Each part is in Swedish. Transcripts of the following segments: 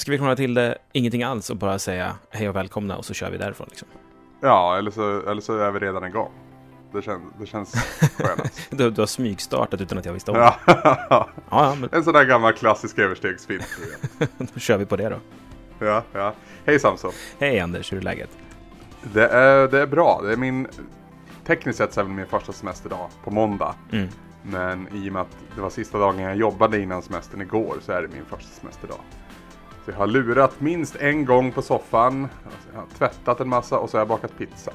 Ska vi krångla till det ingenting alls och bara säga hej och välkomna och så kör vi därifrån liksom? Ja, eller så, eller så är vi redan igång. Det, kän, det känns skönast. du, du har smygstartat utan att jag visste om det. Ja, ja, men En sån där gammal klassisk överstegsfilm. då kör vi på det då. Ja, ja. Hej Samson. Hej Anders, hur är läget? Det är, det är bra. Det är min, tekniskt sett så är det min första semesterdag på måndag. Mm. Men i och med att det var sista dagen jag jobbade innan semestern igår så är det min första semesterdag. Så jag har lurat minst en gång på soffan, jag har tvättat en massa och så har jag bakat pizza.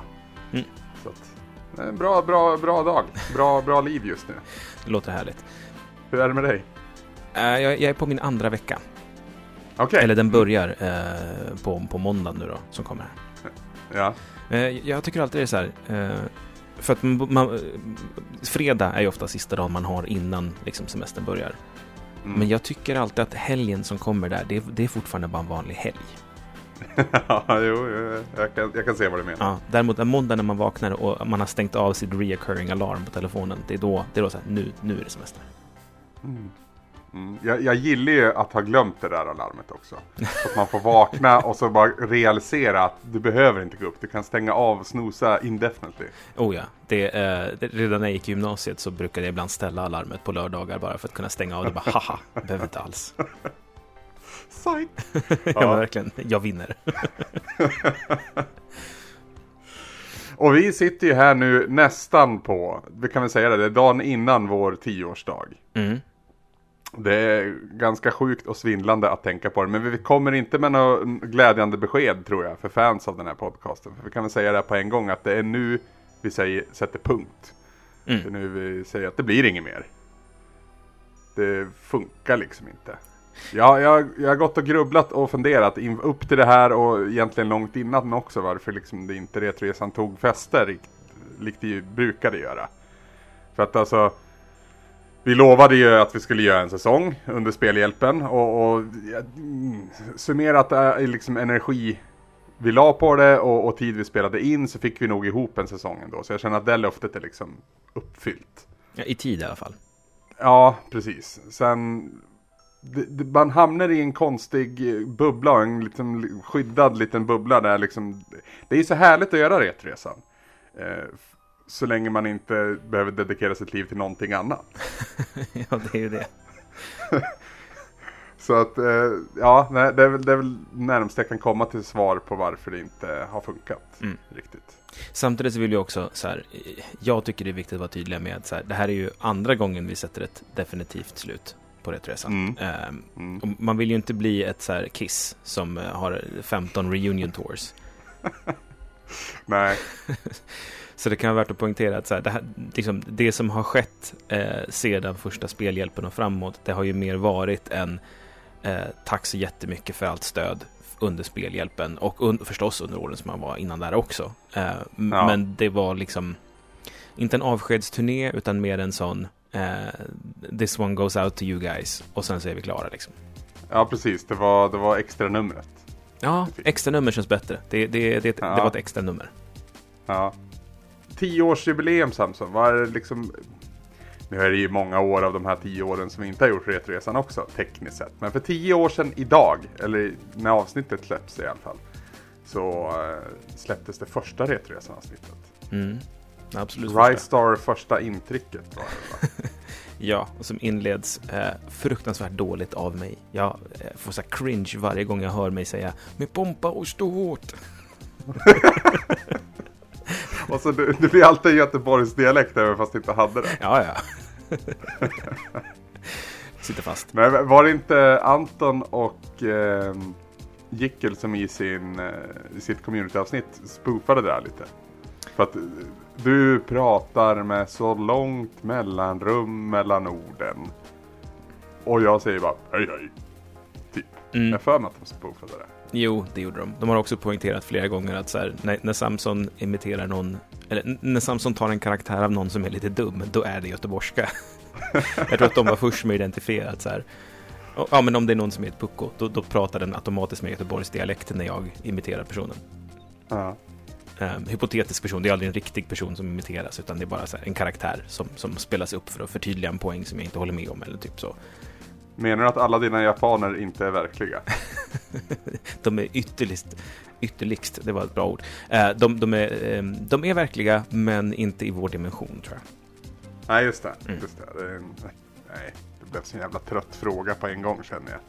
Mm. Så att, en bra, bra, bra dag. Bra, bra liv just nu. Det låter härligt. Hur är det med dig? Eh, jag, jag är på min andra vecka. Okej. Eller den börjar eh, på, på måndagen nu då, som kommer här. Ja. Eh, jag tycker alltid det är så här. Eh, för att man, man, eh, fredag är ju ofta sista dagen man har innan liksom, semestern börjar. Mm. Men jag tycker alltid att helgen som kommer där, det, är- det är fortfarande bara en vanlig helg. ja, jo, jo, jag kan, jag kan se vad du menar. Ja, däremot en måndag när man vaknar och man har stängt av sitt reoccurring alarm på telefonen, det är då, det är då så här, nu, nu är det semester. Mm. Mm. Jag, jag gillar ju att ha glömt det där alarmet också. Så att man får vakna och så bara realisera att du behöver inte gå upp. Du kan stänga av och snosa indefinitely. Oh ja, det, eh, det, redan när jag gick i gymnasiet så brukade jag ibland ställa alarmet på lördagar bara för att kunna stänga av det. Bara haha, behöver inte alls. Psych! ja, men verkligen, jag vinner. Och vi sitter ju här nu nästan på, vi kan väl säga det, det är dagen innan vår tioårsdag. Mm. Det är ganska sjukt och svindlande att tänka på det. Men vi kommer inte med något glädjande besked tror jag för fans av den här podcasten. För vi kan väl säga det här på en gång att det är nu vi säger, sätter punkt. Mm. Det är nu vi säger att det blir inget mer. Det funkar liksom inte. Ja, jag, jag har gått och grubblat och funderat in, upp till det här och egentligen långt innan också varför liksom det inte Retresan tog fäste likt det ju brukade göra. För att alltså vi lovade ju att vi skulle göra en säsong under spelhjälpen och, och ja, mm, summerat är liksom energi vi la på det och, och tid vi spelade in så fick vi nog ihop en säsong ändå. Så jag känner att det löftet är liksom uppfyllt. Ja, I tid i alla fall. Ja, precis. Sen, det, det, man hamnar i en konstig eh, bubbla, en liten skyddad liten bubbla där liksom. Det är så härligt att göra Retresan. Eh, så länge man inte behöver dedikera sitt liv till någonting annat. ja, det är ju det. Så att, eh, ja, nej, det, är väl, det är väl närmast jag kan komma till svar på varför det inte har funkat Mm. riktigt. Samtidigt så vill jag också så här, eh, jag tycker det är viktigt att vara tydlig med att så här, det här är ju andra gången vi sätter ett definitivt slut på Retroresan. Mm. Ehm, Mm. man vill ju inte bli ett så här Kiss som eh, har 15 reunion tours. Nej, Så det kan vara värt att poängtera att så här, det, här, liksom, det som har skett eh, sedan första spelhjälpen och framåt, det har ju mer varit en eh, tack så jättemycket för allt stöd under spelhjälpen och un förstås under åren som man var innan där också. Eh, Ja. Men det var liksom inte en avskedsturné utan mer en sån eh, This one goes out to you guys och sen så är vi klara liksom. ja precis. Det var, det var extra numret. Ja, extra nummer känns bättre. Det, det, det, Ja. det var ett extra nummer. Ja. Tioårsjubileum Samson, vad är det liksom? Nu är det ju många år av de här tio åren som vi inte har gjort Retresan också, tekniskt sett. Men för tio år sedan idag, eller när avsnittet släpps i alla fall, så eh, släpptes det första Retresan-avsnittet. Mm. Absolut. första. Ristar första intrycket var det va? Ja, och som inleds eh, fruktansvärt dåligt av mig. Jag eh, får så cringe varje gång jag hör mig säga med pompa och stort. Och så det, det blir alltid Göteborgs dialekt även fast jag inte hade det. Ja, ja. Sitter fast. Men var det inte Anton och eh, Jickel som i sin, eh, i sitt community-avsnitt spoofade det där lite? För att eh, du pratar med så långt mellanrum mellan orden. Och jag säger bara hej hej. Typ. Mm. Jag för mig att de spoofade det. Jo, det gjorde de. De har också poängterat flera gånger att så här, när, när Samson imiterar någon, eller när Samson tar en karaktär av någon som är lite dum, då är det göteborgska. jag tror att de var först med att identifiera att så här, "Ja, men om det är någon som är ett pucko, då, då pratar den automatiskt med Göteborgs dialekt när jag imiterar personen. Ja. um, hypotetisk person, det är aldrig en riktig person som imiteras, utan det är bara här, en karaktär som, som spelas upp för att förtydliga en poäng som jag inte håller med om, eller typ så. Menar du att alla dina japaner inte är verkliga? de är ytterligt, ytterligst, det var ett bra ord. Eh, de, de, är, eh, de är verkliga, men inte i vår dimension tror jag. Nej, just det. Mm. Just det. det är, nej, det blev en jävla trött fråga på en gång känner jag.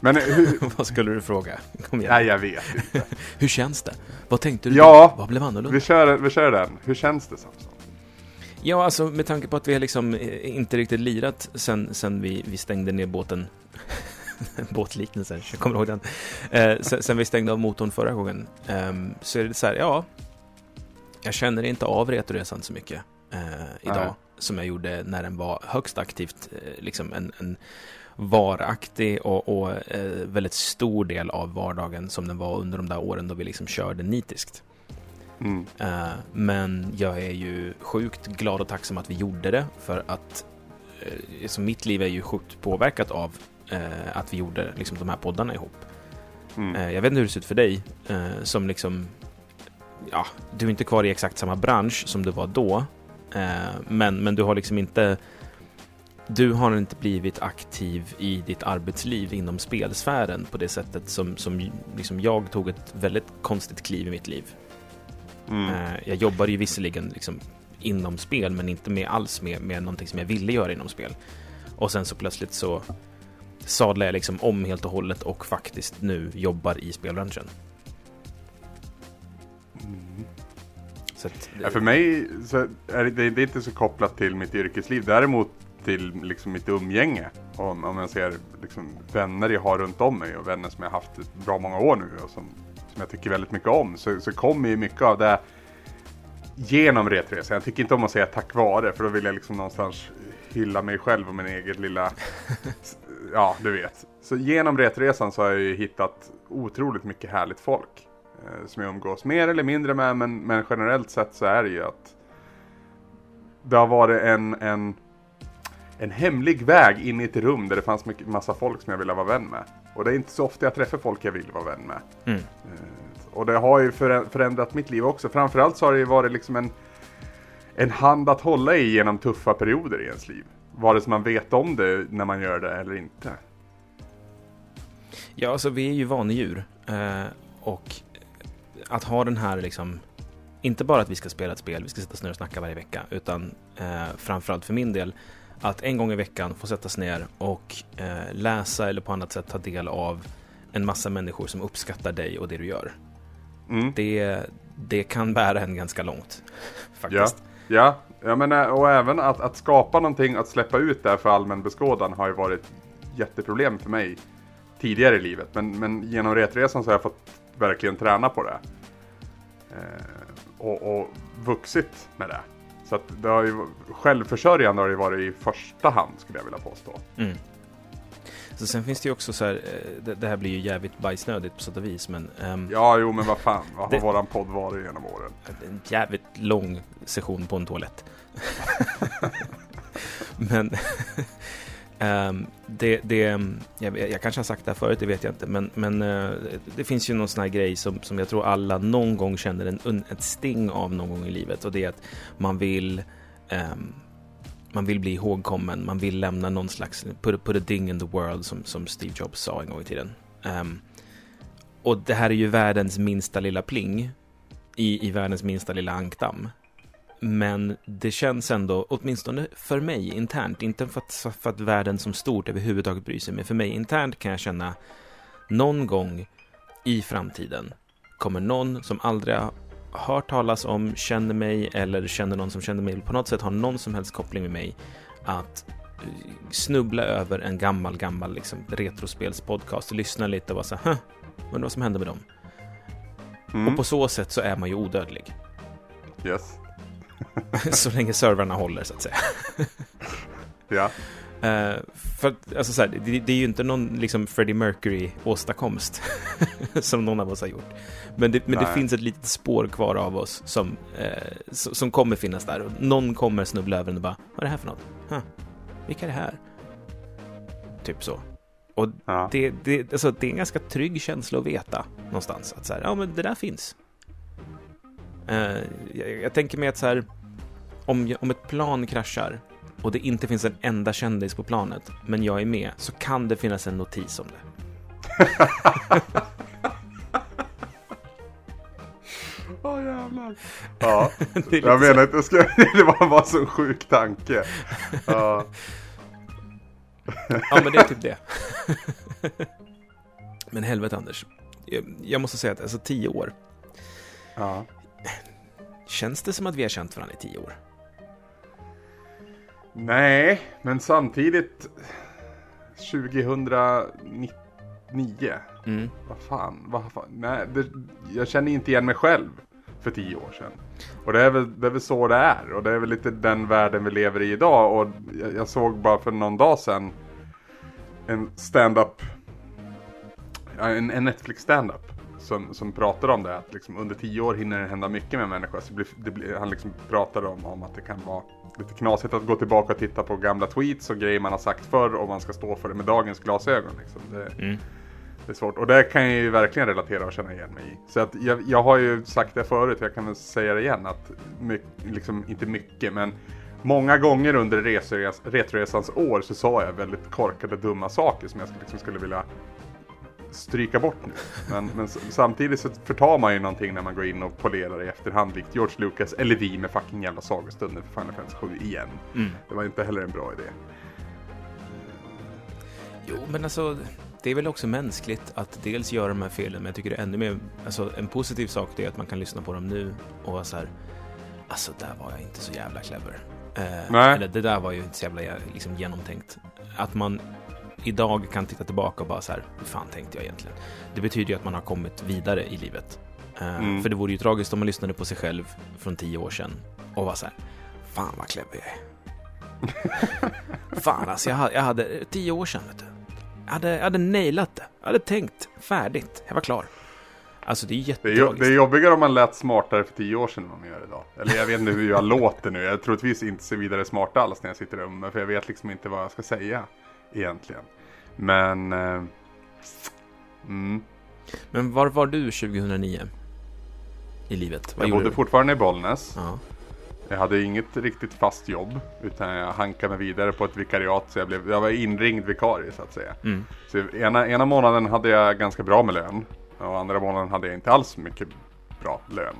Men hur... Vad skulle du fråga? Nej, jag vet inte. hur känns det? Vad tänkte du? Ja, Vad blev annorlunda? Vi kör, vi kör den. Hur känns det Samson? Ja, alltså med tanke på att vi har liksom eh, inte riktigt lirat sen, sen vi, vi stängde ner båten. Båtliknelsen, jag kommer ihåg den. Eh, sen, sen, vi stängde av motorn förra gången. Eh, så är det så här, ja. Jag känner inte av Retoresan så mycket eh, idag. Nej. Som jag gjorde när den var högst aktivt. Eh, liksom en, en varaktig och, och eh, väldigt stor del av vardagen som den var under de där åren då vi liksom körde nitiskt. Mm. Uh, men jag är ju sjukt glad och tacksam att vi gjorde det för att uh, så mitt liv är ju sjukt påverkat av uh, att vi gjorde liksom, de här poddarna ihop. Mm. jag vet inte hur det ser ut för dig som liksom ja, du är inte kvar i exakt samma bransch som du var då. men, men du har liksom inte du har inte blivit aktiv i ditt arbetsliv inom spelsfären på det sättet som, som liksom jag tog ett väldigt konstigt kliv i mitt liv. Mm. Eh, jag jobbade ju visserligen liksom inom spel, men inte med alls med, med någonting som jag ville göra inom spel. Och sen så plötsligt så sadlade jag liksom om helt och hållet och faktiskt nu jobbar i spelbranschen. Mm. Att, ja, för mig är det, det är inte så kopplat till mitt yrkesliv. Däremot till liksom mitt umgänge. Om, om jag ser liksom vänner jag har runt om mig och vänner som jag haft bra många år nu och som som jag tycker väldigt mycket om så, så kommer ju mycket av det genom Retresan. Jag tycker inte om att säga tack vare för då vill jag liksom någonstans hylla mig själv och min egen lilla, ja du vet. Så genom Retresan så har jag ju hittat otroligt mycket härligt folk eh, som jag umgås mer eller mindre med men, men generellt sett så är det ju att det har varit en, en, en hemlig väg in i ett rum där det fanns mycket, massa folk som jag ville vara vän med. Och det är inte så ofta jag träffar folk jag vill vara vän med. Mm. Eh, och det har ju förändrat mitt liv också. Framförallt så har det varit liksom en, en hand att hålla i genom tuffa perioder i ens liv. Vare sig man vet om det när man gör det eller inte. Ja, alltså vi är ju vanedjur. Eh, och att ha den här liksom inte bara att vi ska spela ett spel, vi ska sitta och och snacka varje vecka, utan eh, framförallt för min del att en gång i veckan få sätta sig ner och eh, läsa eller på annat sätt ta del av en massa människor som uppskattar dig och det du gör. Mm. Det, det kan bära en ganska långt. Faktiskt. Ja, ja. ja men, eh, och även att, att skapa någonting, att släppa ut det för allmän beskådan har ju varit jätteproblem för mig tidigare i livet. Men, men genom retresan så har jag fått verkligen träna på det. Eh, och, och vuxit med det. Så att det har ju, självförsörjande har det varit i första hand skulle jag vilja påstå. Mm. Så sen finns det ju också så här, eh, det, det, här blir ju jävligt bajsnödigt på sätt och vis men... Um, ja, jo men vad fan, vad har det, våran podd varit genom åren? En jävligt lång session på en toalett. men Um, det, det, jag, jag, kanske har sagt det här förut, det vet jag inte, men, men uh, det finns ju någon sån här grej som, som jag tror alla någon gång känner en, ett sting av någon gång i livet och det är att man vill um, man vill bli ihågkommen, man vill lämna någon slags put, put a ding in the world som, som Steve Jobs sa en gång i tiden. Um, och det här är ju världens minsta lilla pling i, i världens minsta lilla ankdamm. Men det känns ändå, åtminstone för mig internt, inte för att, för att världen som stort överhuvudtaget bryr sig, men för mig internt kan jag känna någon gång i framtiden kommer någon som aldrig har hört talas om, känner mig eller känner någon som känner mig, på något sätt har någon som helst koppling med mig, att eh, snubbla över en gammal, gammal liksom, retrospelspodcast lyssna lite och vara så här, undrar vad som hände med dem. Mm. Och på så sätt så är man ju odödlig. Yes. så länge servrarna håller, så att säga. ja. Uh, för alltså så här, det, det, är ju inte någon liksom Freddie Mercury åstadkomst som någon av oss har gjort. Men det, men det finns ett litet spår kvar av oss som, uh, som kommer finnas där. Och någon kommer snubbla över den och bara, vad är det här för något? Huh. Vilka är det här? Typ så. Och ja. det, det, alltså, det är en ganska trygg känsla att veta någonstans. Att så här, ja men det där finns. Uh, jag, jag, tänker mig att så här, om, om ett plan kraschar och det inte finns en enda kändis på planet, men jag är med, så kan det finnas en notis om det. Åh jävlar. Ja, jag menar inte, ska, det var bara så en sjuk tanke. Ja, Ja, men det är typ det. men helvete Anders. Jag, jag måste säga att alltså tio år, ja. Känns det som att vi har känt varandra i tio år? Nej, men samtidigt 2009. Mm. Vad fan, vad fan. Nej, det, jag känner inte igen mig själv för tio år sedan. Och det är, väl, det är väl så det är. Och det är väl lite den världen vi lever i idag. Och jag, jag såg bara för någon dag sedan en stand-up, en, en Netflix stand-up. Som, som pratar om det, att liksom under tio år hinner det hända mycket med människor. Så det blir, det blir, han liksom pratade om, om att det kan vara lite knasigt att gå tillbaka och titta på gamla tweets och grejer man har sagt förr och man ska stå för det med dagens glasögon. Liksom. Det, Mm. det är svårt. Och det kan jag ju verkligen relatera och känna igen mig i. Så att jag, jag har ju sagt det förut, jag kan väl säga det igen, att my, liksom, inte mycket, men många gånger under reseres, Retroresans år så sa jag väldigt korkade, dumma saker som jag liksom skulle vilja stryka bort nu. Men, men samtidigt så förtar man ju någonting när man går in och polerar i efterhand, likt George Lucas eller vi med fucking jävla sagostunder för Final Fantasy 7 igen. Mm. Det var inte heller en bra idé. Jo, men alltså, det är väl också mänskligt att dels göra de här felen, men jag tycker det är ännu mer, alltså en positiv sak det är att man kan lyssna på dem nu och vara så här, alltså där var jag inte så jävla clever. Eh. Eller det där var ju inte så jävla liksom, genomtänkt. Att man idag kan titta tillbaka och bara så här, hur fan tänkte jag egentligen? Det betyder ju att man har kommit vidare i livet. Eh, Mm. För det vore ju tragiskt om man lyssnade på sig själv från tio år sedan och var så här, fan vad clever jag är. fan alltså, jag hade, jag hade tio år sedan, vet du. Jag hade, jag hade nailat det. Jag hade tänkt färdigt. Jag var klar. Alltså det är jättetragiskt. det är jobbigare om man lät smartare för tio år sedan än vad man gör idag. Eller jag vet inte hur jag låter nu. Jag är troligtvis inte så vidare smart alls när jag sitter i rummet. För jag vet liksom inte vad jag ska säga egentligen. Men... Eh, mm. Men var var du 2009? I livet? Vad Jag bodde du? fortfarande i Bollnäs. Ja. Jag hade inget riktigt fast jobb. Utan jag hankade mig vidare på ett vikariat. Så jag, blev, jag var inringd vikarie så att säga. Mm. Så ena, ena månaden hade jag ganska bra med lön. Och andra månaden hade jag inte alls mycket bra lön.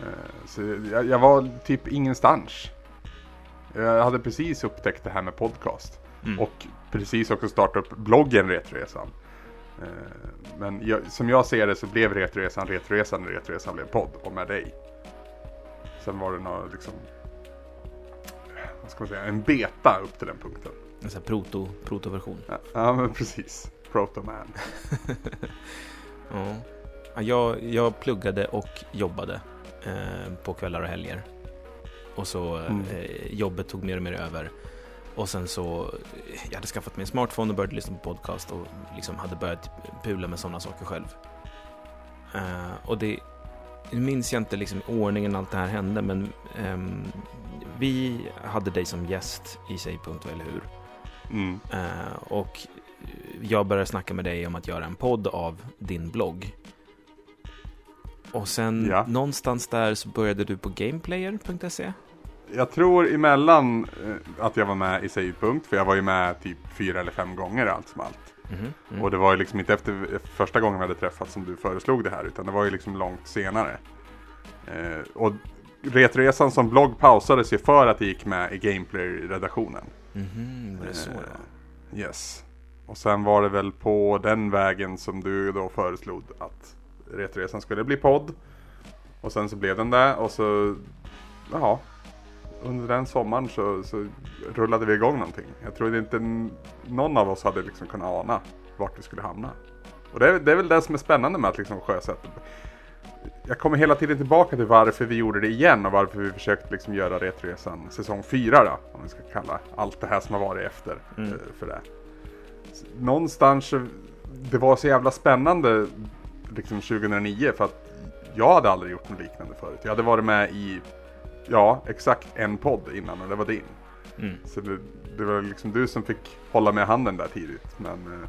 Eh, Så jag, jag var typ ingenstans. Jag hade precis upptäckt det här med podcast. Mm. Och precis också startat upp bloggen Retroresan. Eh, Men jag, som jag ser det så blev Retroresan Retroresan när Retroresan blev podd och med dig. Sen var det något liksom vad ska man säga, en beta upp till den punkten. En sån proto, protoversion. Ja, ja men precis. Protoman. Ja. Ja, Jag, jag pluggade och jobbade eh, på kvällar och helger. Och så Mm. eh, jobbet tog mer och mer över. Och sen så, jag hade skaffat mig en smartphone och började lyssna på podcast och liksom hade börjat pula med sådana saker själv. Eh, och det, minns jag inte liksom ordningen allt det här hände, men ehm, vi hade dig som gäst i Säg.va, eller hur? Mm. Eh, och jag började snacka med dig om att göra en podd av din blogg. Och sen Ja. någonstans där så började du på gameplayer.se. Jag tror emellan eh, att jag var med i Sägpunkt, för jag var ju med typ fyra eller fem gånger allt som allt. Mhm, mm. Och det var ju liksom inte efter första gången vi hade träffats som du föreslog det här, utan det var ju liksom långt senare. Eh, och Retresan som blogg pausades ju för att det gick med i Gameplay-redaktionen. Var det så det? Eh, Yes. Och sen var det väl på den vägen som du då föreslog att Retresan skulle bli podd. Och sen så blev den där och så, jaha. Under den sommaren så, så rullade vi igång någonting. Jag tror inte någon av oss hade liksom kunnat ana vart vi skulle hamna. Och det är, det är väl det som är spännande med att liksom sjösätta. Jag kommer hela tiden tillbaka till varför vi gjorde det igen och varför vi försökte liksom göra Retresan säsong 4 då. Om vi ska kalla allt det här som har varit efter Mm. eh, för det. Någonstans, det var så jävla spännande liksom 2009 för att jag hade aldrig gjort något liknande förut. Jag hade varit med i, ja, exakt en podd innan och det var din. Mm. Så det, det var liksom du som fick hålla med handen där tidigt. Men eh,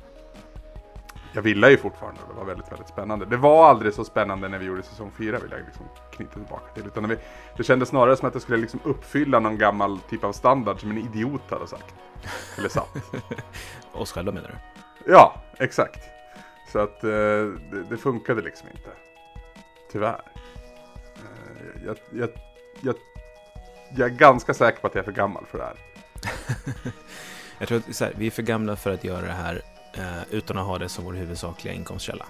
jag ville ju fortfarande det var väldigt, väldigt spännande. Det var aldrig så spännande när vi gjorde säsong 4 vill jag liksom knyta tillbaka till. Utan vi, det kändes snarare som att det skulle liksom uppfylla någon gammal typ av standard som en idiot hade sagt. Eller satt. Oss själva menar du? Ja, exakt. Så att eh, det, det funkade liksom inte. Tyvärr. Eh, jag, jag, jag, jag är ganska säker på att jag är för gammal för det här. jag tror att här, vi är för gamla för att göra det här eh, utan att ha det som vår huvudsakliga inkomstkälla.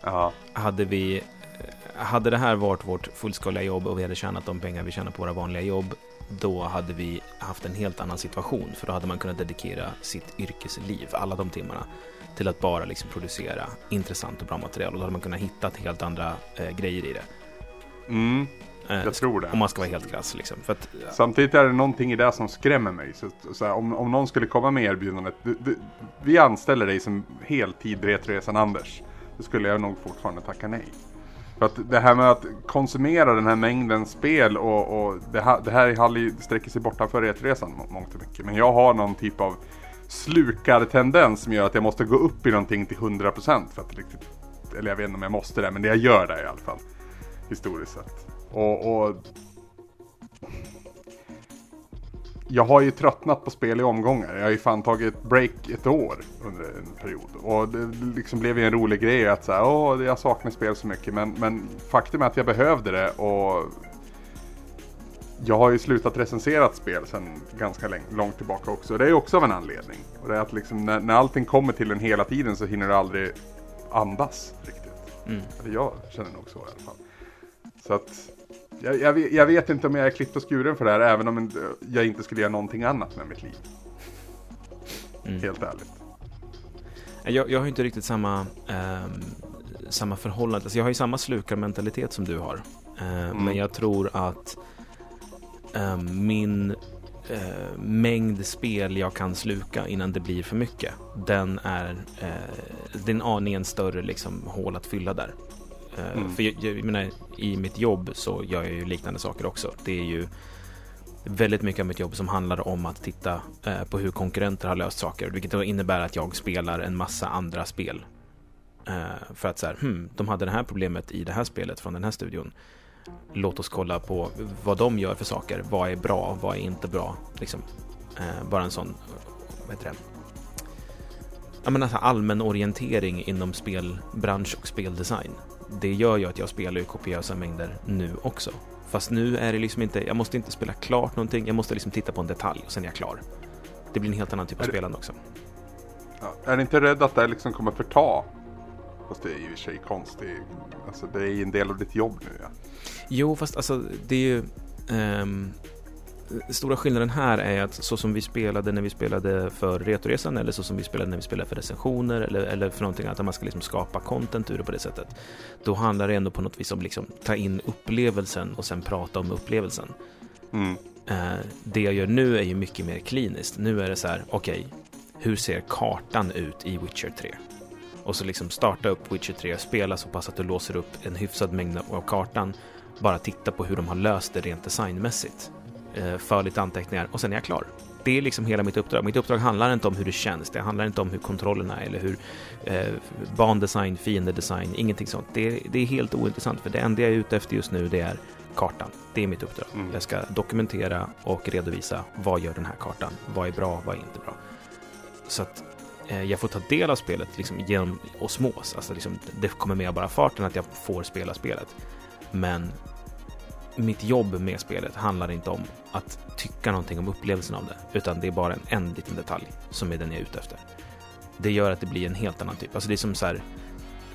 Ja. Hade vi eh, hade det här varit vårt fullskaliga jobb och vi hade tjänat de pengar vi tjänar på våra vanliga jobb, då hade vi haft en helt annan situation. För då hade man kunnat dedikera sitt yrkesliv, alla de timmarna, till att bara liksom producera intressant och bra material. Och då hade man kunnat hitta helt andra eh, grejer i det. Mm, jag tror det. Om man ska vara helt krass. Liksom. Att, ja. Samtidigt är det någonting i det som skrämmer mig. Så, så här, om, om någon skulle komma med erbjudandet. Du, du, vi anställer dig som heltid Retresan Anders. Då skulle jag nog fortfarande tacka nej. För att det här med att konsumera den här mängden spel och, och det, här, det här sträcker sig bortanför Retresan mångt och mycket. Men jag har någon typ av slukartendens som gör att jag måste gå upp i någonting till 100% för att riktigt, eller jag vet inte om jag måste det, men det jag gör det i alla fall. Historiskt sett. Och, och jag har ju tröttnat på spel i omgångar. Jag har ju fan tagit ett break ett år under en period. Och det liksom blev ju en rolig grej att säga, åh, jag saknar spel så mycket. Men, men faktum är att jag behövde det och jag har ju slutat recensera spel sedan ganska långt tillbaka också. Det är också av en anledning. Och det är att liksom när, när allting kommer till en hela tiden så hinner du aldrig andas riktigt. Mm. Eller jag känner nog så i alla fall. Så att jag, jag, jag, vet inte om jag är klippt och skuren för det här även om jag inte skulle göra någonting annat med mitt liv. Mm. Helt ärligt. Jag, jag har inte riktigt samma, eh, samma förhållande. Alltså jag har ju samma slukarmentalitet som du har. Eh, mm. Men jag tror att eh, min mängd spel jag kan sluka innan det blir för mycket, den är, eh, det är en aningen större liksom, hål att fylla där. Eh, mm. För jag, jag, menar, i mitt jobb så gör jag ju liknande saker också. Det är ju väldigt mycket av mitt jobb som handlar om att titta eh, på hur konkurrenter har löst saker, vilket då innebär att jag spelar en massa andra spel. Eh, för att så här, hmm, de hade det här problemet i det här spelet från den här studion. Låt oss kolla på vad de gör för saker. Vad är bra? Vad är inte bra? Liksom, eh, bara en sån, vad heter det? Ja, men alltså allmän orientering inom spelbransch och speldesign det gör ju att jag spelar i kopiösa mängder nu också. Fast nu är det liksom inte, jag måste inte spela klart någonting, jag måste liksom titta på en detalj och sen är jag klar. Det blir en helt annan typ av spelande också. Ja, är ni inte rädd att det liksom kommer förta? Fast det är ju i och för sig konstigt. Alltså det är ju en del av ditt jobb nu ja. Jo, fast alltså det är ju... Um, stora skillnaden här är att så som vi spelade när vi spelade för Retoresan eller så som vi spelade när vi spelade för recensioner eller, eller för någonting annat, att man ska liksom skapa content ur det på det sättet. Då handlar det ändå på något vis om liksom ta in upplevelsen och sen prata om upplevelsen. Mm. Eh, det jag gör nu är ju mycket mer kliniskt. Nu är det så här, okej, okay, hur ser kartan ut i Witcher 3? Och så liksom starta upp Witcher 3 och spela så pass att du låser upp en hyfsad mängd av kartan. Bara titta på hur de har löst det rent designmässigt. Eh, för lite anteckningar och sen är jag klar. Det är liksom hela mitt uppdrag. Mitt uppdrag handlar inte om hur det känns, det handlar inte om hur kontrollerna är eller hur eh, bandesign, fiendedesign, ingenting sånt. Det, det, är helt ointressant för det enda jag är ute efter just nu det är kartan. Det är mitt uppdrag. Mm. Jag ska dokumentera och redovisa vad gör den här kartan? Vad är bra? Vad är inte bra? Så att eh, jag får ta del av spelet liksom, genom osmos. Alltså, liksom, det kommer med bara farten att jag får spela spelet. Men mitt jobb med spelet handlar inte om att tycka någonting om upplevelsen av det, utan det är bara en, en liten detalj som är den jag är ute efter. Det gör att det blir en helt annan typ. Alltså det är som så här,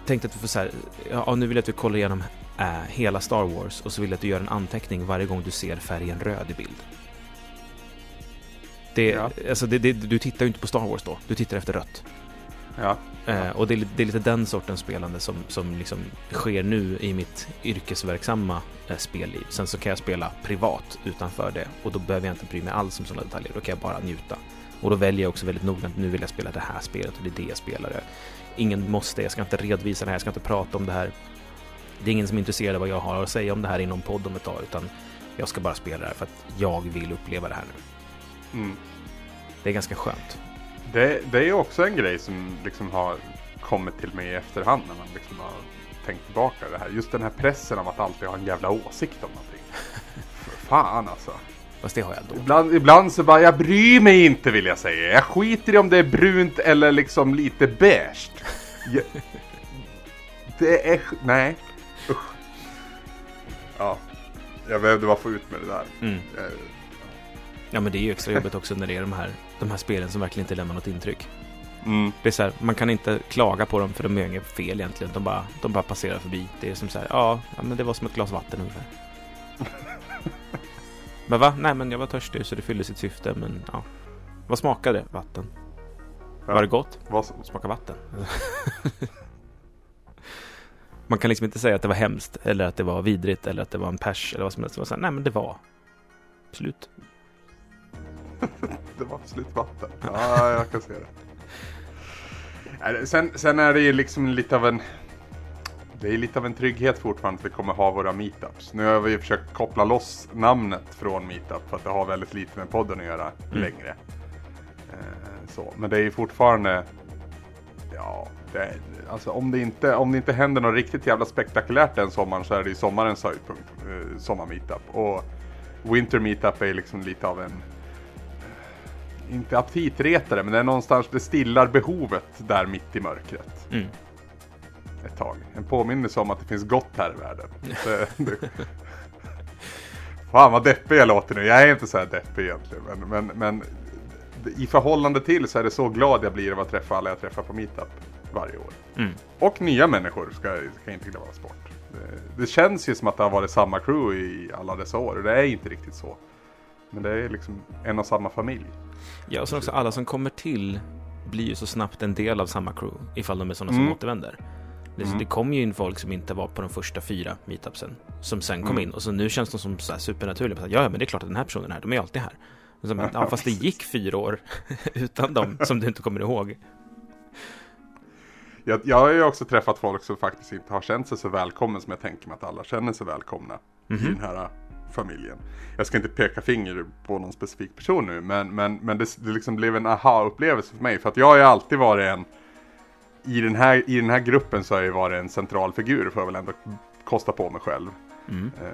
tänk att du får så här, ja nu vill jag att du kollar igenom äh, hela Star Wars och så vill jag att du gör en anteckning varje gång du ser färgen röd i bild. Det, ja. alltså det, det, du tittar ju inte på Star Wars då, du tittar efter rött. Ja. Eh, och det är, det är, lite den sortens spelande som, som liksom sker nu i mitt yrkesverksamma eh, spelliv. Sen så kan jag spela privat utanför det och då behöver jag inte bry mig alls om sådana detaljer. Då kan jag bara njuta. Och då väljer jag också väldigt noggrant, nu vill jag spela det här spelet och det är det jag spelar. Ingen måste, jag ska inte redovisa det här, jag ska inte prata om det här. Det är ingen som är intresserad av vad jag har att säga om det här i någon podd om ett tag, utan jag ska bara spela det här för att jag vill uppleva det här nu. Mm. Det är ganska skönt. Det, det är också en grej som liksom har kommit till mig i efterhand när man liksom har tänkt tillbaka det här. Just den här pressen av att alltid ha en jävla åsikt om någonting. Fan alltså. Fast det har jag då. Ibland, ibland så bara, jag bryr mig inte vill jag säga. Jag skiter i om det är brunt eller liksom lite beige. Jag, det är, nej. Usch. Ja. Jag behövde bara få ut med det där. Mm. Eh, Ja, men det är ju extra jobbigt också när det är de här, de här spelen som verkligen inte lämnar något intryck. Mm. Det är så här, man kan inte klaga på dem för de gör inget fel egentligen. De bara, de bara passerar förbi. Det är som så här, ja, ja men det var som ett glas vatten ungefär. men va? Nej, men jag var törstig så det fyllde sitt syfte, men ja. Vad smakade vatten? Ja. Var det gott? Vad så- Smaka vatten. man kan liksom inte säga att det var hemskt, eller att det var vidrigt, eller att det var en pers, eller vad som helst. Det var så här, nej, men det var slut. Det var slut vatten. Ja, jag kan se det. Sen, sen är det ju liksom lite av en... Det är lite av en trygghet fortfarande att vi kommer ha våra meetups. Nu har vi försökt koppla loss namnet från meetup för att det har väldigt lite med podden att göra Mm. längre. Eh, så. Men det är ju fortfarande... Ja, det alltså om det, inte, om det inte händer något riktigt jävla spektakulärt den sommaren så är det ju sommarens höjdpunkt. Eh, sommarmeetup. Och Winter meetup är liksom lite av en inte aptitretare, men det är någonstans det stillar behovet där mitt i mörkret. Mm. Ett tag. En påminnelse om att det finns gott här i världen. Det, det... Fan vad deppig jag låter nu. Jag är inte så här deppig egentligen. Men, men, men i förhållande till så är det så glad jag blir av att träffa alla jag träffar på meetup varje år. Mm. Och nya människor ska, ska inte glömmas bort. Det, det känns ju som att det har varit samma crew i alla dessa år. Och det är inte riktigt så. Men det är liksom en och samma familj. Ja, och sen också alla som kommer till blir ju så snabbt en del av samma crew ifall de är sådana som Mm. återvänder. Det, Mm. det kom ju in folk som inte var på de första fyra meetupsen som sen kom Mm. in och så nu känns de som så här supernaturliga. Ja, men det är klart att den här personen är här, de är ju alltid här. Så, men, ja, fast det gick fyra år utan dem som du inte kommer ihåg. Jag, jag har ju också träffat folk som faktiskt inte har känt sig så välkommen som jag tänker mig att alla känner sig välkomna i Mhm. den här familjen. Jag ska inte peka finger på någon specifik person nu, men, men, men det, det liksom blev en aha-upplevelse för mig. För att jag har ju alltid varit en, i den här, i den här gruppen så har jag ju varit en central figur, får jag väl ändå kosta på mig själv. Mm. Eh,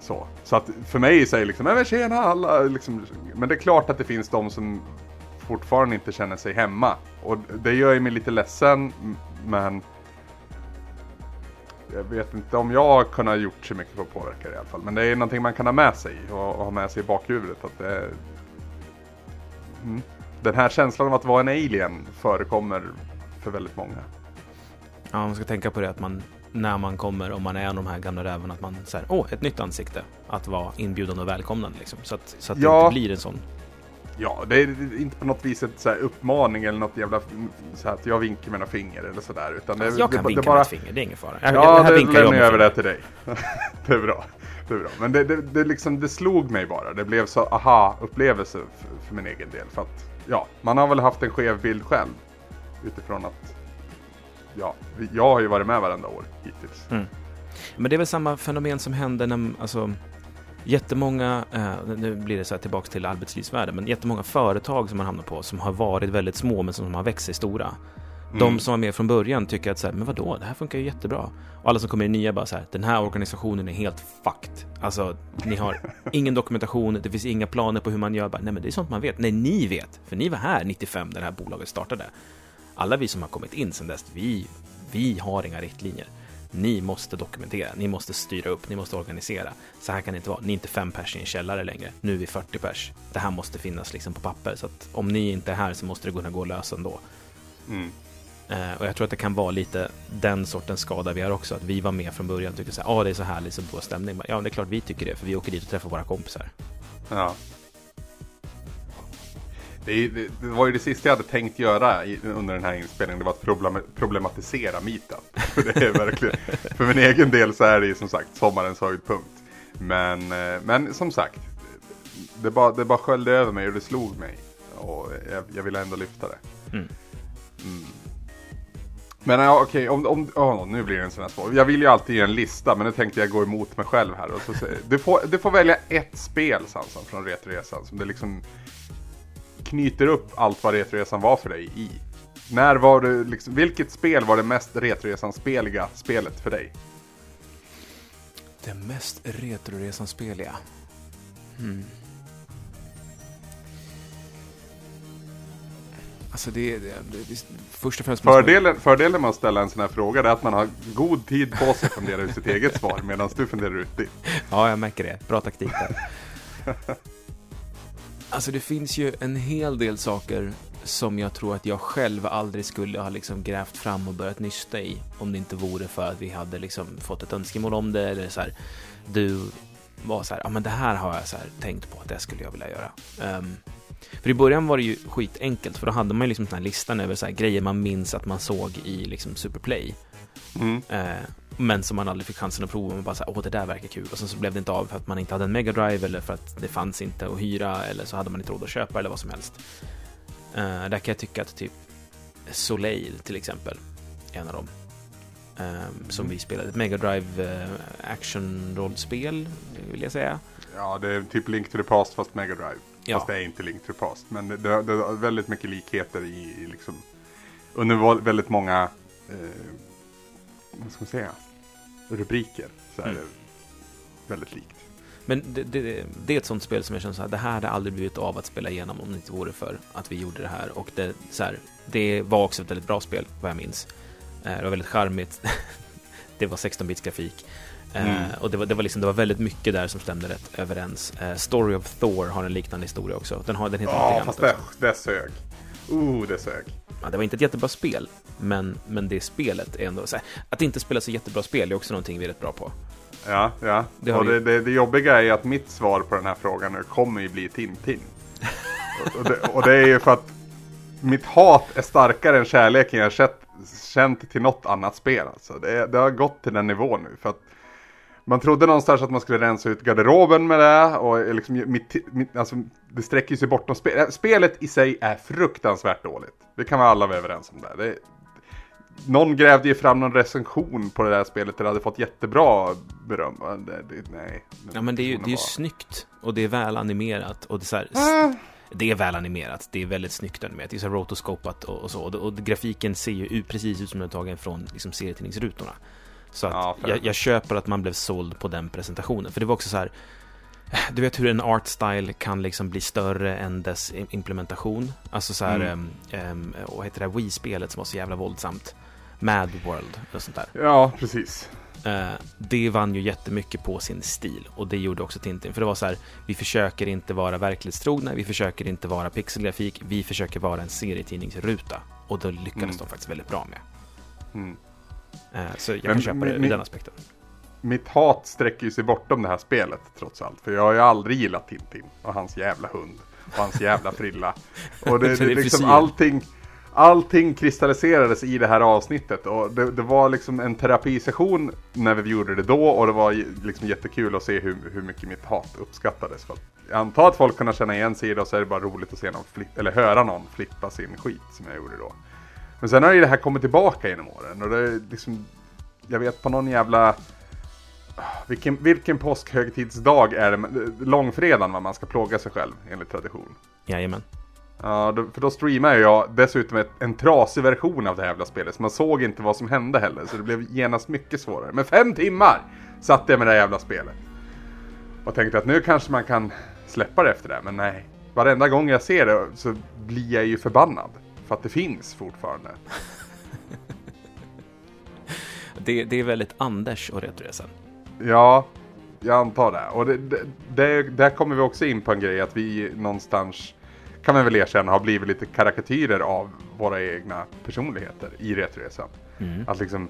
så. så att för mig det liksom, "Nej, men tjena alla, liksom, men det är klart att det finns de som fortfarande inte känner sig hemma. Och det gör ju mig lite ledsen, men jag vet inte om jag har kunnat gjort så mycket för att påverka det i alla fall. Men det är någonting man kan ha med sig och, och ha med sig i bakhuvudet. Att det är, mm. Den här känslan av att vara en alien förekommer för väldigt många. Ja, man ska tänka på det att man när man kommer, om man är en av de här gamla rävarna, att man säger åh, ett nytt ansikte. Att vara inbjudande och välkomnande liksom. Så att, så att det Ja. inte blir en sån. Ja, det är inte på något vis så här uppmaning eller något jävla så här att jag vinkar med några finger eller sådär. Utan det, Alltså, jag kan det, vinka det bara... med ett finger, det är ingen fara. Jag, Ja, det lämnar jag över det till dig. det är bra. Det är bra. Men det, det, det, liksom, det slog mig bara. Det blev så aha-upplevelse för, för min egen del. För att, ja, man har väl haft en skev bild själv. Utifrån att, ja, jag har ju varit med varenda år hittills. Mm. Men det är väl samma fenomen som händer när, alltså, jättemånga, eh, nu blir det så här tillbaks till arbetslivsvärlden, men jättemånga företag som man hamnar på som har varit väldigt små men som har växt sig stora. Mm. De som var med från början tycker att så här, men vadå, det här funkar ju jättebra. Och alla som kommer in nya bara så här, den här organisationen är helt fucked. Alltså, ni har ingen dokumentation, det finns inga planer på hur man gör. Bara, Nej, men det är sånt man vet. Nej, ni vet, för ni var här 95 när det här bolaget startade. Alla vi som har kommit in sedan dess, vi, vi har inga riktlinjer. Ni måste dokumentera, ni måste styra upp, ni måste organisera. Så här kan det inte vara. Ni är inte fem pers i en källare längre. Nu är vi 40 pers. Det här måste finnas liksom på papper. Så att om ni inte är här så måste det kunna gå att lösa ändå. Mm. Eh, och jag tror att det kan vara lite den sortens skada vi har också. Att vi var med från början och tyckte så här, ah, det är så härligt, så bra stämning. Ja, det är klart vi tycker det, för vi åker dit och träffar våra kompisar. Ja. Det, det, var ju det sista jag hade tänkt göra under den här inspelningen. Det var att problem, problematisera meetup. För det är verkligen, för min egen del så är det ju som sagt sommarens höjdpunkt. Men, eh, men som sagt, det bara, det bara sköljde över mig och det slog mig. Och jag, jag ville ändå lyfta det. Mm. Mm. Men ja, okej, om, om, åh, nu blir det en sån här svår. Jag vill ju alltid ge en lista, men nu tänkte jag gå emot mig själv här. Och så, du, får, du får välja ett spel, Sansan, från Retroresan som det liksom knyter upp allt vad Retroresan var för dig i. När var du, liksom, vilket spel var det mest Retroresan-speliga spelet för dig? Det mest Retroresan-speliga? Hmm. Alltså det, det, det, först och främst... Fördelen, fördelen med att ställa en sån här fråga är att man har god tid på sig att fundera ut sitt eget svar medan du funderar ut ditt. Ja, jag märker det. Bra taktik där. alltså det finns ju en hel del saker som jag tror att jag själv aldrig skulle ha liksom grävt fram och börjat nysta i om det inte vore för att vi hade liksom fått ett önskemål om det eller så här, du var så här, ja men det här har jag så här tänkt på att det skulle jag vilja göra. Um, för i början var det ju skitenkelt, för då hade man ju liksom den här listan över så här grejer man minns att man såg i liksom Superplay. Mm. Eh, men som man aldrig fick chansen att prova. Man bara såhär, åh det där verkar kul. Och sen så blev det inte av för att man inte hade en Mega Drive eller för att det fanns inte att hyra eller så hade man inte råd att köpa eller vad som helst. Eh, där kan jag tycka att typ Soleil till exempel är en av dem. Eh, som mm. vi spelade. Ett Mega Drive eh, action-rollspel vill jag säga. Ja, det är typ Link to the Past fast Mega Drive. Ja. Fast det är inte Link to the Past. Men det, det, det har väldigt mycket likheter i, i liksom, under väldigt många, eh, vad ska man säga, rubriker. Så är mm. det väldigt likt. Men det, det, det, är ett sånt spel som jag känner så här, det här hade aldrig blivit av att spela igenom om det inte vore för att vi gjorde det här. Och det, så här, det var också ett väldigt bra spel, vad jag minns. Eh, det var väldigt charmigt. det var 16-bits grafik. Eh, mm. och det var, det, var liksom, det var väldigt mycket där som stämde rätt överens. Uh, Story of Thor har en liknande historia också. Den, har, den heter Ja, fast det, det sög. Oh, det sög. Ja, det var inte ett jättebra spel, men, men det spelet är ändå... Så här, att inte spela så jättebra spel är också någonting vi är rätt bra på. Ja, ja. Det och det, det, det, jobbiga är att mitt svar på den här frågan nu kommer ju bli Tintin. och, det, och det är ju för att mitt hat är starkare än kärleken jag sett, känt till något annat spel. Alltså. Det, det har gått till den nivån nu. För att man trodde någonstans att man skulle rensa ut garderoben med det och liksom mitt, mitt, alltså, det sträcker sig bortom spelet. Spelet i sig är fruktansvärt dåligt. Det kan vi alla vara överens om det. det någon grävde ju fram någon recension på det där spelet där det hade fått jättebra beröm. Det, det, nej. Ja men det är ju det är snyggt och det är väl animerat och det är så här, äh. Det är väl animerat, det är väldigt snyggt animerat, det är så rotoskopat och, och så. Och, och, grafiken ser ju ut, precis ut som den är tagen från liksom, serietidningsrutorna. Så att ja, jag, jag, köper att man blev såld på den presentationen. För det var också så här, du vet hur en art style kan liksom bli större än dess implementation. Alltså så här, mm. um, um, heter det Wii-spelet som var så jävla våldsamt? Mad World och sånt där. Ja, precis. Uh, det vann ju jättemycket på sin stil och det gjorde också Tintin. För det var så här, vi försöker inte vara verklighetstrogna, vi försöker inte vara pixelgrafik, vi försöker vara en serietidningsruta. Och då lyckades mm. de faktiskt väldigt bra med. Mm. Eh, så jag kan köpa det ur den aspekten. Mitt hat sträcker sig bortom det här spelet trots allt. För jag har ju aldrig gillat Tintin och hans jävla hund. Och hans jävla frilla. Och det, det, liksom allting, allting kristalliserades i det här avsnittet. Och det, det, var liksom en terapisession när vi gjorde det då. Och det var liksom jättekul att se hur, hur mycket mitt hat uppskattades. För jag antar att folk kunde känna igen sig i det och så är det bara roligt att se någon flipp, eller höra någon flippa sin skit som jag gjorde då. Men sen har ju det här kommit tillbaka genom åren och det är liksom, jag vet på någon jävla, vilken, vilken påskhögtidsdag är det, långfredagen va, man ska plåga sig själv enligt tradition. Jajamän. Ja, då, för då streamar jag dessutom ett, en trasig version av det här jävla spelet. Så man såg inte vad som hände heller. Så det blev genast mycket svårare. Men fem timmar satt jag med det här jävla spelet. Och tänkte att nu kanske man kan släppa det efter det. Men nej. Varenda gång jag ser det så blir jag ju förbannad. För att det finns fortfarande. det, det är väldigt Anders och Retroresan. Ja, jag antar det. Och det, det, det, där kommer vi också in på en grej att vi någonstans kan man väl erkänna har blivit lite karikatyrer av våra egna personligheter i Retroresan. Mm. Att liksom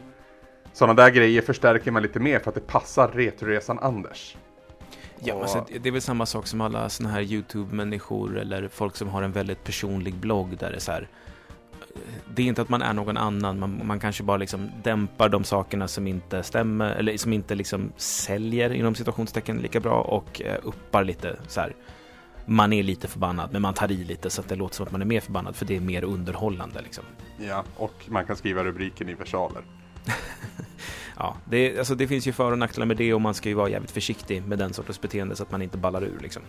sådana där grejer förstärker man lite mer för att det passar Retroresan Anders. Ja, och... alltså, det är väl samma sak som alla sådana här YouTube-människor eller folk som har en väldigt personlig blogg där det är så här det är inte att man är någon annan, man, man kanske bara liksom dämpar de sakerna som inte stämmer, eller som inte liksom säljer inom situationstecken lika bra och eh, uppar lite så här. Man är lite förbannad, men man tar i lite så att det låter som att man är mer förbannad, för det är mer underhållande liksom. Ja, och man kan skriva rubriken i versaler. ja, det, alltså, det finns ju för och nackdelar med det och man ska ju vara jävligt försiktig med den sortens beteende så att man inte ballar ur liksom.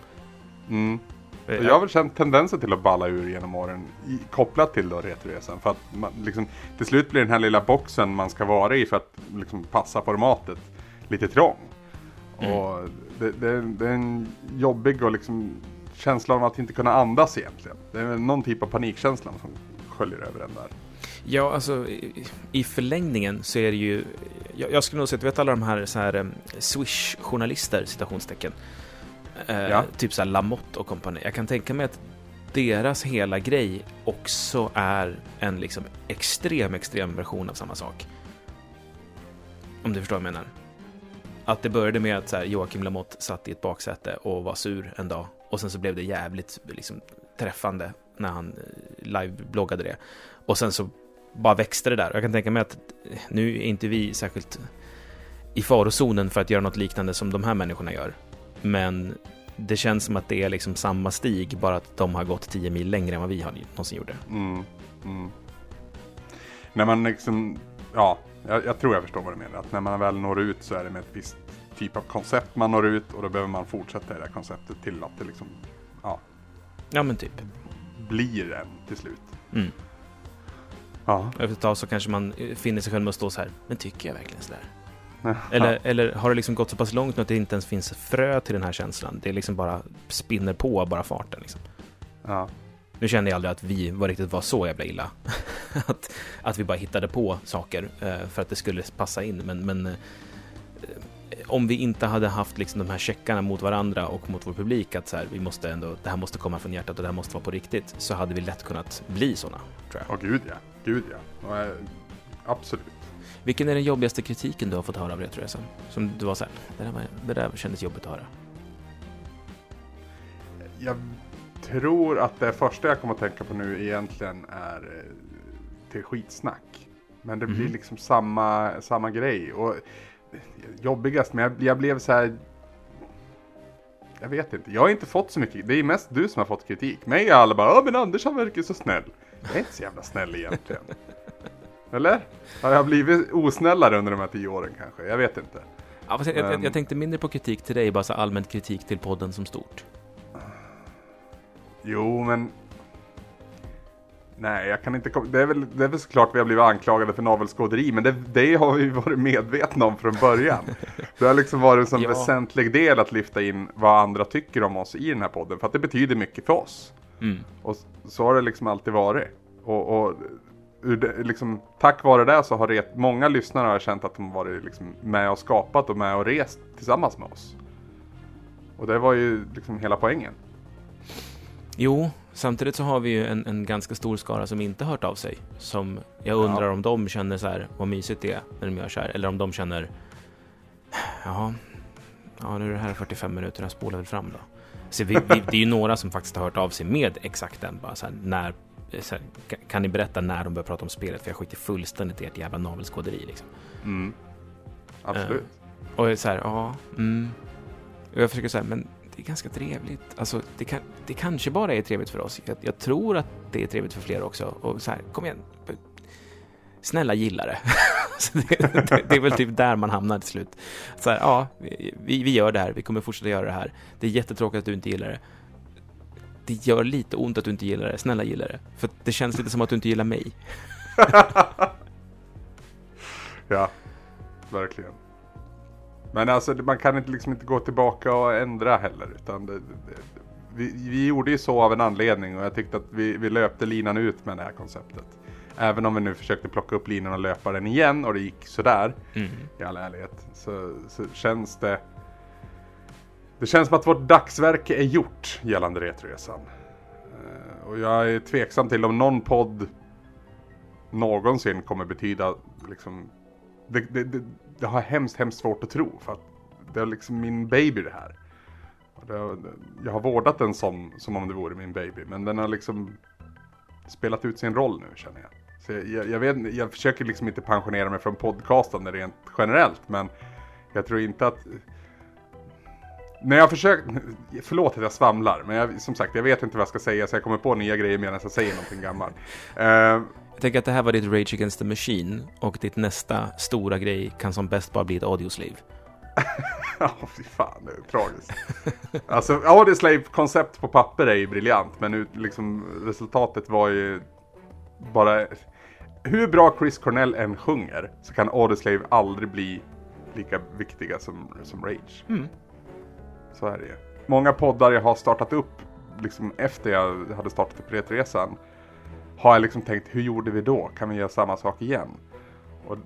Mm. Och jag har väl känt tendenser till att balla ur genom åren i, kopplat till då Retroresan. För att man, liksom, till slut blir den här lilla boxen man ska vara i för att liksom, passa formatet lite trång. Mm. Och det, det, det är en jobbig och liksom känsla av att inte kunna andas egentligen. Det är någon typ av panikkänsla som sköljer över den där. Ja, alltså i- i förlängningen så är det ju... Jag, jag skulle nog säga att du vet alla de här, så här Swish-journalister, citationstecken. Eh, Ja. Typ så här Lamotte och kompani. Jag kan tänka mig att deras hela grej också är en liksom extrem, extrem version av samma sak. Om du förstår vad jag menar. Att det började med att så här, Joakim Lamotte satt i ett baksäte och var sur en dag. Och sen så blev det jävligt liksom, träffande när han eh, live-bloggade det. Och sen så bara växte det där. Jag kan tänka mig att nu är inte vi särskilt i farozonen för att göra något liknande som de här människorna gör. Men det känns som att det är liksom samma stig, bara att de har gått 10 mil längre än vad vi har någonsin gjorde. Mm, mm. När man liksom, ja, jag, jag tror jag förstår vad du menar. Att när man väl når ut så är det med ett visst typ av koncept man når ut och då behöver man fortsätta i det här konceptet till att det liksom, ja, Ja, men typ. blir en till slut. Mm. Ja. Efter ett tag så kanske man eh, finner sig själv med att stå så här, men tycker jag verkligen sådär? Eller, eller har det liksom gått så pass långt nu att det inte ens finns frö till den här känslan? Det liksom bara spinner på bara farten. Liksom. ja. Nu kände jag aldrig att vi var riktigt var så jävla illa. att, att vi bara hittade på saker eh, för att det skulle passa in. Men, men eh, om vi inte hade haft liksom de här checkarna mot varandra och mot vår publik att så här, vi måste ändå, det här måste komma från hjärtat och det här måste vara på riktigt så hade vi lätt kunnat bli sådana, tror jag. Åh gud ja, gud ja. Eh, absolut. Vilken är den jobbigaste kritiken du har fått höra av Retroresan? Som du var så här, det där, var, det där kändes jobbigt att höra. Jag tror att det första jag kommer att tänka på nu egentligen är eh, till skitsnack. Men det blir Mhm. liksom samma, samma grej. Och jobbigast, men jag, jag blev så här. Jag vet inte, jag har inte fått så mycket. Det är mest du som har fått kritik. Mig är alla bara, ja men Anders han verkar så snäll. Jag är inte så jävla snäll egentligen. Eller? Har jag blivit osnällare under de här tio åren kanske? Jag vet inte. Ja, jag, jag, Men- jag tänkte mindre på kritik till dig, bara så allmänt kritik till podden som stort. Jo, men... Nej, jag kan inte. Det är väl, det är väl såklart vi har blivit anklagade för navelskåderi, men det, det har vi varit medvetna om från början. Det har liksom varit en sån Ja. väsentlig del att lyfta in vad andra tycker om oss i den här podden, för att det betyder mycket för oss. Mm. Och så har det liksom alltid varit. Och, och det, liksom, tack vare det så har det, många lyssnare har känt att de varit liksom med och skapat och med och rest tillsammans med oss. Och det var ju liksom hela poängen. Jo, samtidigt så har vi ju en, en ganska stor skara som inte hört av sig. Som jag undrar Ja. om de känner så här, vad mysigt det är när de gör så här. Eller om de känner, ja, ja nu är det här 45 minuter, jag spolar väl fram då. Så vi, vi, det är ju några som faktiskt har hört av sig med exakt den, bara så här, när, så här, kan, ni berätta när de börjar prata om spelet? För jag skiter fullständigt i ert jävla navelskåderi liksom. Mm. Absolut. Och jag är så här, ja, mm. Och jag försöker säga, men det är ganska trevligt. Alltså, det, kan, det kanske bara är trevligt för oss. Jag, jag tror att det är trevligt för fler också. Och så här, kom igen. Snälla gilla det. Det, det. Det är väl typ där man hamnar till slut. Så här, ja, vi, vi gör det här. Vi kommer fortsätta göra det här. Det är jättetråkigt att du inte gillar det. Det gör lite ont att du inte gillar det. Snälla gilla det. För det känns lite som att du inte gillar mig. Ja, verkligen. Men alltså man kan inte liksom inte gå tillbaka och ändra heller. Utan det, det, det, vi, vi gjorde ju så av en anledning och jag tyckte att vi, vi löpte linan ut med det här konceptet. Även om vi nu försökte plocka upp linan och löpa den igen och det gick sådär Mm. i all ärlighet. Så, så känns det... Det känns som att vårt dagsverke är gjort gällande Retroresan. Eh, Och jag är tveksam till om någon podd någonsin kommer betyda liksom... Det, det, det, det har hemskt, hemskt svårt att tro. För att det är liksom min baby det här. Jag har vårdat den som, som om det vore min baby. Men den har liksom spelat ut sin roll nu känner jag. Så jag, jag, jag, vet, jag försöker liksom inte pensionera mig från podcastande rent generellt. Men jag tror inte att... När jag försöker... Förlåt att jag svamlar. Men jag, som sagt, jag vet inte vad jag ska säga. Så jag kommer på nya grejer medan jag säger någonting gammalt. Uh, jag tänker att det här var ditt Rage Against the Machine och ditt nästa stora grej kan som bäst bara bli ett audiosliv. Ja, fy fan, det är tragiskt. Alltså, Audioslave-koncept på papper är ju briljant, men ut, liksom, resultatet var ju bara... Hur bra Chris Cornell än sjunger så kan Audioslave aldrig bli lika viktiga som, som Rage. Mm. Så är det ju. Många poddar jag har startat upp liksom efter jag hade startat upp Retresan har jag liksom tänkt, hur gjorde vi då? Kan vi göra samma sak igen? Och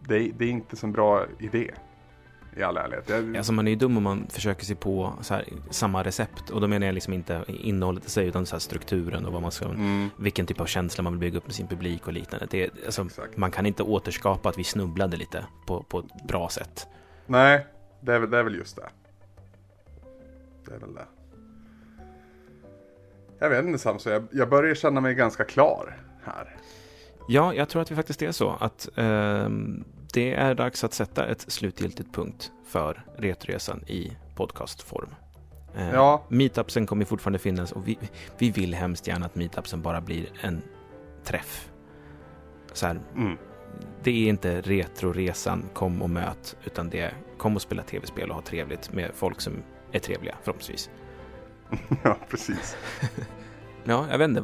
det, det är inte så bra idé. I all ärlighet. Jag, Alltså man är ju dum om man försöker sig på här, samma recept. Och då menar jag liksom inte innehållet i sig, utan så här strukturen och vad man ska, mm, vilken typ av känsla man vill bygga upp med sin publik och liknande. Det, alltså, man kan inte återskapa att vi snubblade lite på, på ett bra sätt. nej, det är, väl, det är väl just det. Det är väl det. Jag vet inte Samson, jag, jag börjar känna mig ganska klar här. Ja, jag tror att vi faktiskt är så att ehm, det är dags att sätta ett slutgiltigt punkt för Retresan i podcastform. Eh, Ja. Meetupsen kommer fortfarande finnas och vi, vi vill hemskt gärna att meetupsen bara blir en träff. Så här, Mm. det är inte retroresan, kom och möt, utan det är kom och spela tv-spel och ha trevligt med folk som är trevliga förhoppningsvis. ja, precis. Ja, jag vet inte.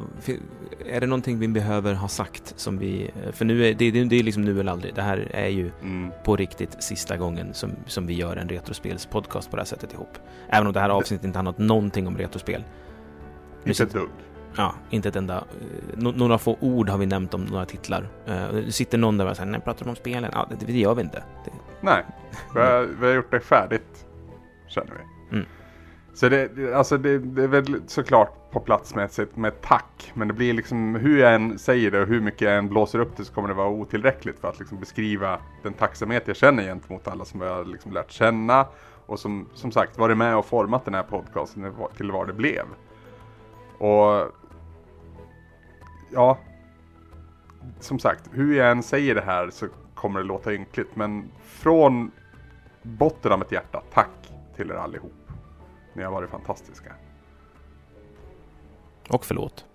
Är det någonting vi behöver ha sagt som vi... För nu är det, det, det är liksom nu eller aldrig. Det här är ju Mm. på riktigt sista gången som, som vi gör en retrospelspodcast på det här sättet ihop. Även om det här avsnittet inte handlat någonting om retrospel. Inte ett dugg. ja, inte ett enda... eh, no, några få ord har vi nämnt om några titlar. Uh, sitter någon där och säger, nej, pratar om spelen? Ja, det, det gör vi inte. Det, Nej, vi har, vi har gjort det färdigt. Känner vi. Så det, det- alltså det, det är väl såklart på plats med, ett- med ett tack. Men det blir liksom, hur jag än säger det och hur mycket jag än blåser upp det så kommer det vara otillräckligt för att liksom beskriva den tacksamhet jag känner gentemot alla som jag har liksom lärt känna. Och som, som sagt varit med och format den här podcasten till vad det blev. Och ja, som sagt, hur jag än säger det här så kommer det låta ynkligt. Men från botten av mitt hjärta, tack till er allihop. Ni har varit fantastiska. och förlåt.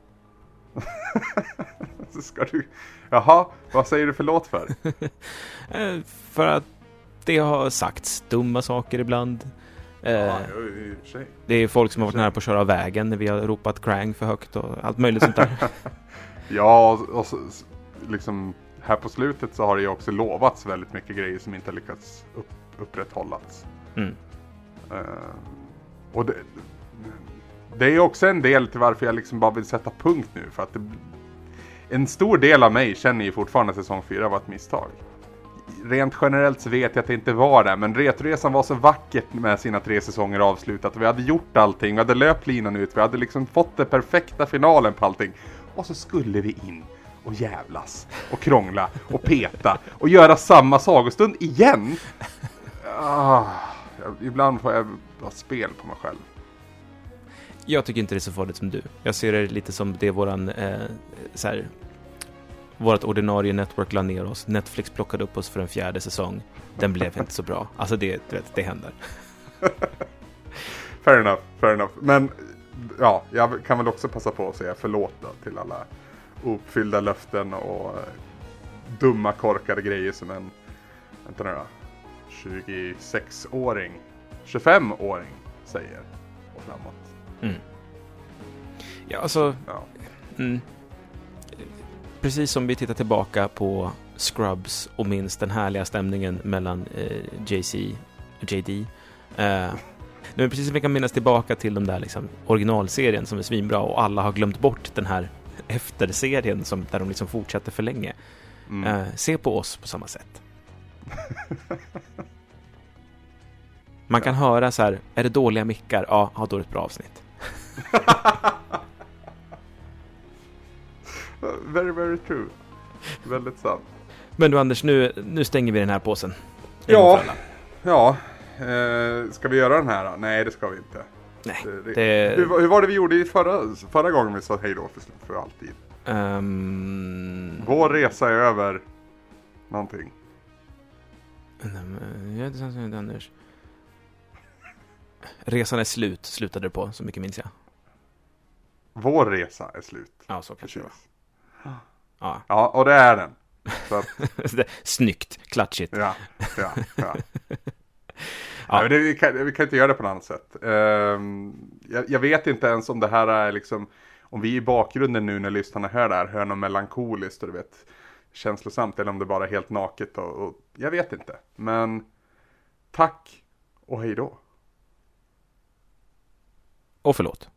Så ska du... Jaha, vad säger du förlåt för? Eh, för att det har sagts dumma saker ibland. Eh, Ja, sig. det är folk som har varit nära på att köra av vägen när vi har ropat krang för högt och allt möjligt sånt där. Ja, och, och så, liksom här på slutet så har det ju också lovats väldigt mycket grejer som inte har lyckats upp, upprätthållats. Mm. Eh, och det, det är också en del till varför jag liksom bara vill sätta punkt nu. För att det, en stor del av mig känner ju fortfarande att säsong 4 var ett misstag. Rent generellt så vet jag att det inte var det, men Retresan var så vackert med sina tre säsonger avslutat. Vi hade gjort allting, vi hade löpt linan ut, vi hade liksom fått den perfekta finalen på allting. Och så skulle vi in och jävlas och krångla och peta och göra samma sagostund igen. Ah, ibland får jag bara spel på mig själv. Jag tycker inte det är så farligt som du. Jag ser det lite som det våran, eh, så här, vårt ordinarie network la ner oss. Netflix plockade upp oss för en fjärde säsong. Den blev inte så bra. Alltså det, du vet, det händer. Fair enough, fair enough. Men ja, jag kan väl också passa på att säga förlåt då till alla uppfyllda löften och eh, dumma korkade grejer som en, vänta nu då, 26-åring, 25-åring säger och framåt. Mm. Ja, alltså, Ja. mm. precis som vi tittar tillbaka på Scrubs och minns den härliga stämningen mellan eh, JC och JD. Eh, nu, precis som vi kan minnas tillbaka till de där liksom, originalserien som är svinbra och alla har glömt bort den här efterserien som, där de liksom fortsätter för länge. Mm. Eh, se på oss på samma sätt. Man kan höra så här, är det dåliga mickar? Ja, ja, då är det ett bra avsnitt. Very, very true. Väldigt sant. Men du Anders, nu, nu stänger vi den här påsen. En Ja. Ja, eh, ska vi göra den här då? Nej, det ska vi inte. Nej, Det, det, det- Hur, hur var det vi gjorde i förra, förra gången vi sa hej då för, för alltid? Ehm, Vår resa är över någonting. ja, det känns som det, Anders. Resan är slut, slutade det på, så mycket minns jag. Vår resa är slut. Ja, så kanske det var. Ja, Ja, och det är den. Så att, Snyggt, klatschigt. ja, ja, ja. ja. men det, vi, kan, vi kan inte göra det på något annat sätt. Ehm, jag, jag vet inte ens om det här är liksom, om vi i bakgrunden nu när lyssnarna hör det här hör något melankoliskt och du vet känslosamt eller om det bara är helt naket och, och jag vet inte. Men tack och hej då. Och förlåt.